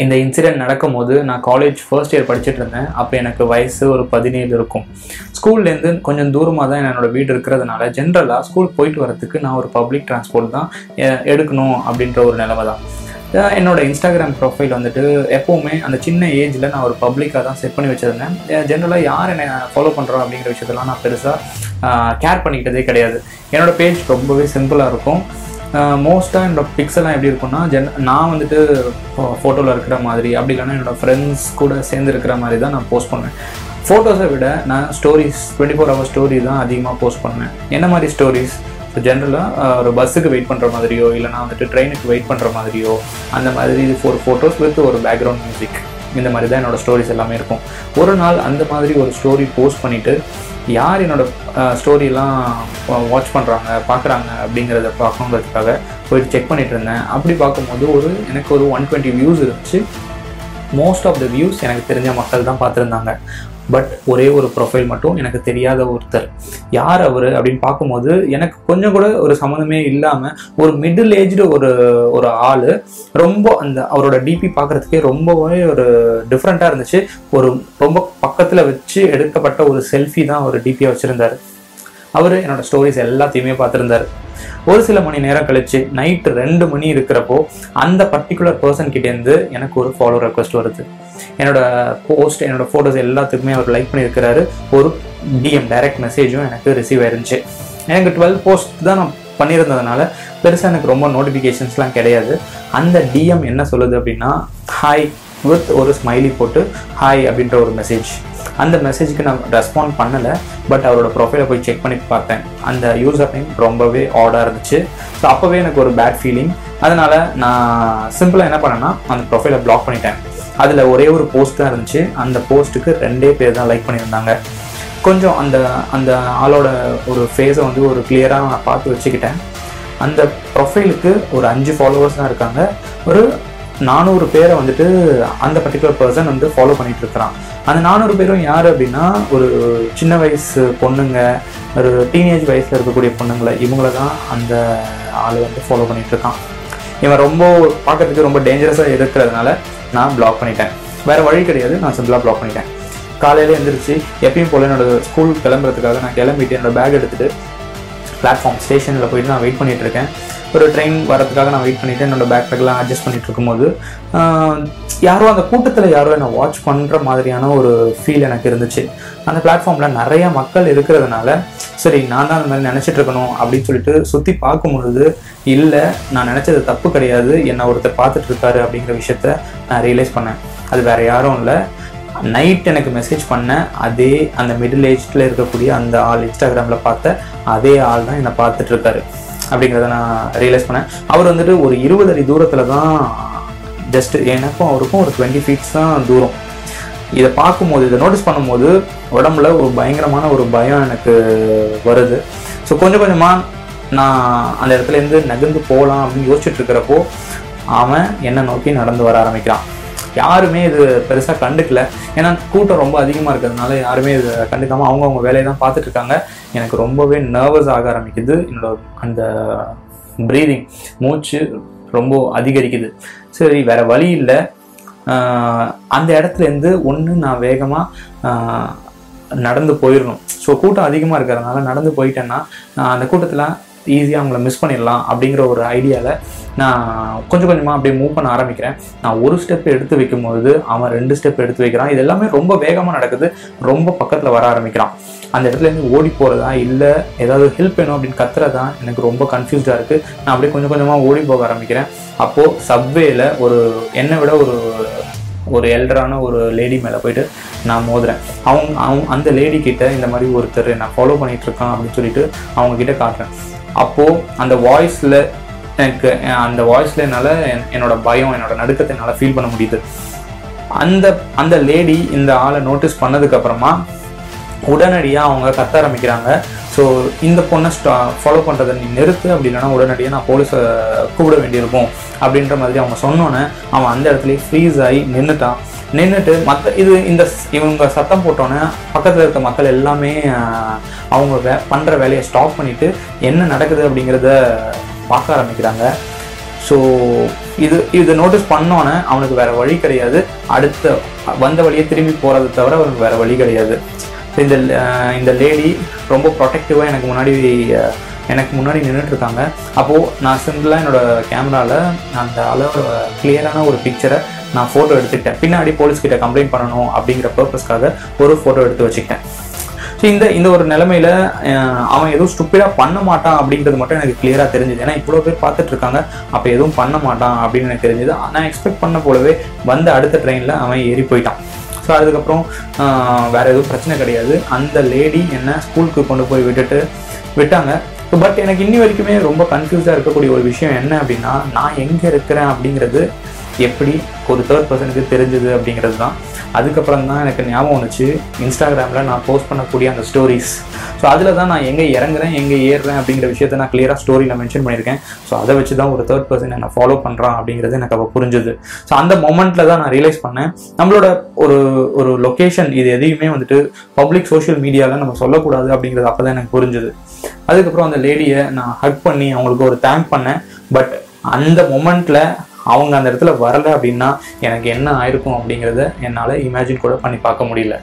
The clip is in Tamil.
இந்த இன்சிடென்ட் நடக்கும்போது நான் காலேஜ் ஃபர்ஸ்ட் இயர் படிச்சுட்டு இருந்தேன். அப்போ எனக்கு வயசு ஒரு பதினேழு இருக்கும். ஸ்கூல்லேருந்து கொஞ்சம் தூரமாக தான் என்னோட வீடு இருக்கிறதுனால ஜென்ரலாக ஸ்கூல் போயிட்டு வரதுக்கு நான் ஒரு பப்ளிக் டிரான்ஸ்போர்ட் தான் எடுக்கணும் அப்படின்ற ஒரு நிலைமை தான். என்னோட இன்ஸ்டாகிராம் ப்ரொஃபைல் வந்துட்டு எப்போவுமே அந்த சின்ன ஏஜில் நான் ஒரு பப்ளிக்காக தான் செட் பண்ணி வச்சுருந்தேன். ஜென்ரலாக யார் என்னை ஃபாலோ பண்ணுறோம் அப்படிங்கிற விஷயத்தெல்லாம் நான் பெருசாக கேர் பண்ணிக்கிட்டதே கிடையாது. என்னோட பேஜ் ரொம்பவே சிம்பிளாக இருக்கும். மோஸ்ட்டாக என்னோட பிக்சலாம் எப்படி இருக்கும்னா ஜென் நான் வந்துட்டு ஃபோட்டோவில் இருக்கிற மாதிரி அப்படி இல்லைன்னா என்னோடய ஃப்ரெண்ட்ஸ் கூட சேர்ந்து இருக்கிற மாதிரி தான் நான் போஸ்ட் பண்ணுவேன். ஃபோட்டோஸை விட நான் stories twenty four hour story தான் அதிகமாக போஸ்ட் பண்ணுவேன். என்ன மாதிரி ஸ்டோரிஸ் ஸோ ஜென்ரலாக ஒரு பஸ்ஸுக்கு வெயிட் பண்ணுற மாதிரியோ இல்லைனா வந்துட்டு ட்ரெயினுக்கு வெயிட் பண்ணுற மாதிரியோ அந்த மாதிரி ஃபோர் ஃபோட்டோஸ் வித் ஒரு பேக்ரவுண்ட் மியூசிக் இந்த மாதிரி தான் என்னோட ஸ்டோரிஸ் எல்லாமே இருக்கும். ஒரு நாள் அந்த மாதிரி ஒரு ஸ்டோரி போஸ்ட் பண்ணிவிட்டு யார் என்னோட ஸ்டோரியெல்லாம் வாட்ச் பண்ணுறாங்க பார்க்குறாங்க அப்படிங்கிறத பார்க்கணுங்கிறதுக்காக போயிட்டு செக் பண்ணிட்டு இருந்தேன். அப்படி பார்க்கும்போது ஒரு எனக்கு ஒரு ஒன் டுவெண்ட்டி வியூஸ் இருந்துச்சு. மோஸ்ட் ஆஃப் த வியூஸ் எனக்கு தெரிஞ்ச மக்கள் தான் பார்த்துருந்தாங்க. பட் ஒரே ஒரு ப்ரொஃபைல் மட்டும் எனக்கு தெரியாத ஒருத்தர். யார் அவர் அப்படின்னு பார்க்கும்போது எனக்கு கொஞ்சம் கூட ஒரு சம்மந்தமே இல்லாமல் ஒரு மிடில் ஏஜ்டு ஒரு ஒரு ஆள் ரொம்ப அந்த அவரோட டிபி பார்க்குறதுக்கே ரொம்பவே ஒரு டிஃப்ரெண்ட்டாக இருந்துச்சு. ஒரு ரொம்ப பக்கத்தில் வச்சு எடுக்கப்பட்ட ஒரு செல்ஃபி தான் அவர் டிபியாக வச்சுருந்தாரு. அவர் என்னோட ஸ்டோரிஸ் எல்லாத்தையுமே பார்த்துருந்தாரு. ஒரு சில மணி நேரம் கழிச்சு நைட்டு ரெண்டு மணி இருக்கிறப்போ அந்த பர்டிகுலர் பர்சன் கிட்டேருந்து எனக்கு ஒரு ஃபாலோ ரெக்வஸ்ட் வருது. என்னோட போஸ்ட் என்னோட ஃபோட்டோஸ் எல்லாத்துக்குமே அவர் லைக் பண்ணியிருக்கிறாரு. ஒரு டிஎம் டைரக்ட் மெசேஜும் எனக்கு ரிசீவ் ஆயிருந்துச்சு. எனக்கு டுவெல் போஸ்ட் தான் நான் பண்ணியிருந்ததுனால பெருசாக எனக்கு ரொம்ப நோட்டிஃபிகேஷன்ஸ்லாம் கிடையாது. அந்த டிஎம் என்ன சொல்லுது அப்படின்னா ஹாய் வித் ஒரு ஸ்மைலி போட்டு ஹாய் அப்படின்ற ஒரு மெசேஜ் அந்த மெசேஜுக்கு நான் ரெஸ்பாண்ட் பண்ணலை பட் அவரோட ப்ரொஃபைலை போய் செக் பண்ணி பார்த்தேன். அந்த யூசர் நேம் ரொம்பவே ஆடாக இருந்துச்சு. ஸோ அப்போவே எனக்கு ஒரு பேட் ஃபீலிங் அதனால் நான் சிம்பிளாக என்ன பண்ணேன்னா அந்த ப்ரொஃபைலை பிளாக் பண்ணிட்டேன். அதில் ஒரே ஒரு போஸ்ட் தான் இருந்துச்சு. அந்த போஸ்ட்டுக்கு ரெண்டே பேர் தான் லைக் பண்ணியிருந்தாங்க. கொஞ்சம் அந்த அந்த ஆளோட ஒரு ஃபேஸை வந்து ஒரு கிளியராக நான் பார்த்து வச்சுக்கிட்டேன். அந்த ப்ரொஃபைலுக்கு ஒரு அஞ்சு ஃபாலோவர்ஸ் தான் இருக்காங்க. ஒரு நானூறு பேரை வந்துட்டு அந்த பர்டிகுலர் பர்சன் வந்து ஃபாலோ பண்ணிட்டு இருக்கிறான். அந்த நானூறு பேரும் யார் அப்படின்னா ஒரு சின்ன வயசு பொண்ணுங்க ஒரு டீனேஜ் வயசில் இருக்கக்கூடிய பொண்ணுங்களை. இவங்கள தான் அந்த ஆள் வந்து ஃபாலோ பண்ணிட்டு இருக்கான். இவன் ரொம்ப பார்க்கறதுக்கு ரொம்ப டேஞ்சரஸாக இருக்கிறதுனால நான் பிளாக் பண்ணிட்டேன். வேறு வழி கிடையாது நான் சிம்பிளாக பிளாக் பண்ணிட்டேன். காலையில் எந்திரிச்சு எப்பயும் போல் என்னோட ஸ்கூல் கிளம்புறதுக்காக நான் கிளம்பிட்டு என்னோட பேக் எடுத்துகிட்டு பிளாட்ஃபார்ம் ஸ்டேஷனில் போயிட்டு நான் வெயிட் பண்ணிகிட்டு இருக்கேன். ஒரு ட்ரெயின் வரதுக்காக நான் வெயிட் பண்ணிட்டு என்னோட பேக் பேக்லாம் அட்ஜஸ்ட் பண்ணிட்டு இருக்கும்போது யாரோ அந்த கூட்டத்தில் யாரோ என்னை வாட்ச் பண்ணுற மாதிரியான ஒரு ஃபீல் எனக்கு இருந்துச்சு. அந்த பிளாட்ஃபார்மில் நிறைய மக்கள் இருக்கிறதுனால சரி நான் தான் அந்த மாதிரி நினச்சிட்டு இருக்கணும் அப்படின்னு சொல்லிட்டு சுற்றி பார்க்கும் பொழுது இல்லை நான் நினச்சது தப்பு கிடையாது என்னை ஒருத்தர் பார்த்துட்டு இருக்காரு அப்படிங்கிற விஷயத்த நான் ரியலைஸ் பண்ணேன். அது வேற யாரும் இல்லை. நைட் எனக்கு மெசேஜ் பண்ண அதே அந்த மிடில் ஏஜில் இருக்கக்கூடிய அந்த ஆள் இன்ஸ்டாகிராமில் பார்த்த அதே ஆள் தான் என்னை பார்த்துட்டு இருக்காரு. அப்படிங்கிறத நான் ரியலைஸ் பண்ணேன். அவர் வந்துட்டு ஒரு இருபது அடி தூரத்தில் தான் ஜஸ்ட் எனக்கும் அவருக்கும் ஒரு டுவெண்ட்டி ஃபீட்ஸ் தான் தூரம். இதை பார்க்கும்போது இதை நோட்டீஸ் பண்ணும்போது உடம்புல ஒரு பயங்கரமான ஒரு பயம் எனக்கு வருது. ஸோ கொஞ்சம் கொஞ்சமாக நான் அந்த இடத்துல இருந்து நகர்ந்து போகலாம் அப்படின்னு யோசிச்சுட்டு இருக்கிறப்போ அவன் என்னை நோக்கி நடந்து வர ஆரம்பிக்கிறான். யாருமே இது பெருசாக கண்டுக்கல. ஏன்னா கூட்டம் ரொம்ப அதிகமாக இருக்கிறதுனால யாருமே இதை கண்டுக்காமல் அவங்கவுங்க வேலையை தான் பார்த்துட்டு இருக்காங்க. எனக்கு ரொம்பவே நர்வஸ் ஆக ஆரம்பிக்குது. என்னோட அந்த ப்ரீதிங் மூச்சு ரொம்ப அதிகரிக்குது. சரி வேற வழி இல்லை. அந்த இடத்துல இருந்து ஒன்று நான் வேகமாக நடந்து போயிடணும் ஸோ கூட்டம் அதிகமாக இருக்கிறதுனால நடந்து போயிட்டேன்னா நான் அந்த கூட்டத்தில் ஈஸியாக அவங்கள மிஸ் பண்ணிடலாம் அப்படிங்கிற ஒரு ஐடியாவில் நான் கொஞ்சம் கொஞ்சமாக அப்படியே மூவ் பண்ண ஆரம்பிக்கிறேன். நான் ஒரு ஸ்டெப் எடுத்து வைக்கும்போது அவன் ரெண்டு ஸ்டெப் எடுத்து வைக்கிறான். இது எல்லாமே ரொம்ப வேகமாக நடக்குது. ரொம்ப பக்கத்தில் வர ஆரம்பிக்கிறான். அந்த இடத்துல இருந்து ஓடி போகிறதா இல்லை ஏதாவது ஹெல்ப் வேணும் அப்படின்னு கத்துறதா எனக்கு ரொம்ப கன்ஃபியூஸ்டாக இருக்குது நான் அப்படியே கொஞ்சம் கொஞ்சமாக ஓடி போக ஆரம்பிக்கிறேன். அப்போது சப்வேல ஒரு என்னை விட ஒரு ஒரு எல்டரான ஒரு லேடி மேலே போயிட்டு நான் மோதுறேன். அவங்க அவங்க அந்த லேடி கிட்ட இந்த மாதிரி ஒருத்தர் நான் ஃபாலோ பண்ணிகிட்ருக்கான் அப்படின்னு சொல்லிட்டு அவங்க கிட்ட காட்டுறேன். அப்போது அந்த வாய்ஸில் எனக்கு அந்த வாய்ஸில் என்னால் என்னோட பயம் என்னோட நடுக்கத்தை என்னால் ஃபீல் பண்ண முடியுது. அந்த அந்த லேடி இந்த ஆளை நோட்டீஸ் பண்ணதுக்கப்புறமா உடனடியாக அவங்க கத்த ஆரம்பிக்கிறாங்க. ஸோ இந்த பொண்ணை ஸ்டா ஃபாலோ பண்ணுறதை நீ நிறுத்து அப்படி இல்லைன்னா உடனடியாக நான் போலீஸை கூப்பிட வேண்டியிருக்கும் அப்படின்ற மாதிரி அவங்க சொன்னோன்னே அவன் அந்த இடத்துலேயே ஃப்ரீஸ் ஆகி நின்றுட்டான் நின்றுட்டு மற்ற இது இந்த இவங்க சத்தம் போட்டோன்னே பக்கத்தில் இருக்க மக்கள் எல்லாமே அவங்க வே பண்ணுற வேலையை ஸ்டாப் பண்ணிவிட்டு என்ன நடக்குது அப்படிங்கிறத பார்க்க ஆரம்பிக்கிறாங்க. ஸோ இது இது நோட்டீஸ் பண்ணோன்னே அவனுக்கு வேறு வழி கிடையாது. அடுத்த வந்த வழியே திரும்பி போகிறத தவிர அவனுக்கு வேறு வழி கிடையாது. இந்த இந்த லேடி ரொம்ப ப்ரொடெக்டிவாக எனக்கு முன்னாடி எனக்கு முன்னாடி நின்றுட்டு இருக்காங்க. அப்போது நான் சிம்பிளாக என்னோடய கேமராவில் அந்த அளவு கிளியரான ஒரு பிக்சரை நான் ஃபோட்டோ எடுத்துக்கிட்டேன். பின்னாடி போலீஸ் கிட்ட கம்ப்ளைண்ட் பண்ணணும் அப்படிங்கிற பர்பஸ்க்காக ஒரு ஃபோட்டோ எடுத்து வச்சுக்கிட்டேன். ஸோ இந்த இந்த ஒரு நிலைமையில அவன் எதுவும் ஸ்டூப்பிடாக பண்ண மாட்டான் அப்படிங்கிறது மட்டும் எனக்கு கிளியராக தெரிஞ்சுது. ஏன்னா இவ்வளோ பேர் பார்த்துட்டு இருக்காங்க. அப்போ எதுவும் பண்ண மாட்டான் அப்படின்னு எனக்கு தெரிஞ்சுது. நான் எக்ஸ்பெக்ட் பண்ண போலவே வந்த அடுத்த ட்ரெயினில் அவன் ஏறி போயிட்டான். ஸோ அதுக்கப்புறம் வேற எதுவும் பிரச்சனை கிடையாது. அந்த லேடி என்ன ஸ்கூலுக்கு கொண்டு போய் விட்டுட்டு விட்டாங்க. பட் எனக்கு இன்னி வரைக்குமே ரொம்ப கன்ஃபியூஸாக இருக்கக்கூடிய ஒரு விஷயம் என்ன அப்படின்னா நான் எங்கே இருக்கிறேன் அப்படிங்கிறது எப்படி ஒரு தேர்ட் பர்சனுக்கு தெரிஞ்சது அப்படிங்கிறது தான். அதுக்கப்புறம் தான் எனக்கு ஞாபகம் வந்துச்சு இன்ஸ்டாகிராமில் நான் போஸ்ட் பண்ணக்கூடிய அந்த ஸ்டோரிஸ் ஸோ அதில் தான் நான் எங்கே இறங்குறேன் எங்கே ஏறுறேன் அப்படிங்கிற விஷயத்த நான் கிளியராக ஸ்டோரியில் மென்ஷன் பண்ணியிருக்கேன். ஸோ அதை வச்சு தான் ஒரு தேர்ட் பர்சன் என்னை ஃபாலோ பண்ணுறான் அப்படிங்கிறது எனக்கு அப்போ புரிஞ்சுது. ஸோ அந்த மொமெண்ட்டில் தான் நான் ரியலைஸ் பண்ணேன். நம்மளோட ஒரு ஒரு லொக்கேஷன் இது எதையுமே வந்துட்டு பப்ளிக் சோஷியல் மீடியாவில் நம்ம சொல்லக்கூடாது அப்படிங்கிறது அப்போ தான் எனக்கு புரிஞ்சுது. அதுக்கப்புறம் அந்த லேடியை நான் ஹக் பண்ணி அவங்களுக்கு ஒரு தேங்க் பண்ணேன். பட் அந்த மொமெண்ட்டில் அவங்க அந்த இடத்துல வரலை அப்படின்னா எனக்கு என்ன ஆயிருக்கும் அப்படிங்கிறத என்னால் இமேஜின் கூட பண்ணி பார்க்க முடியல.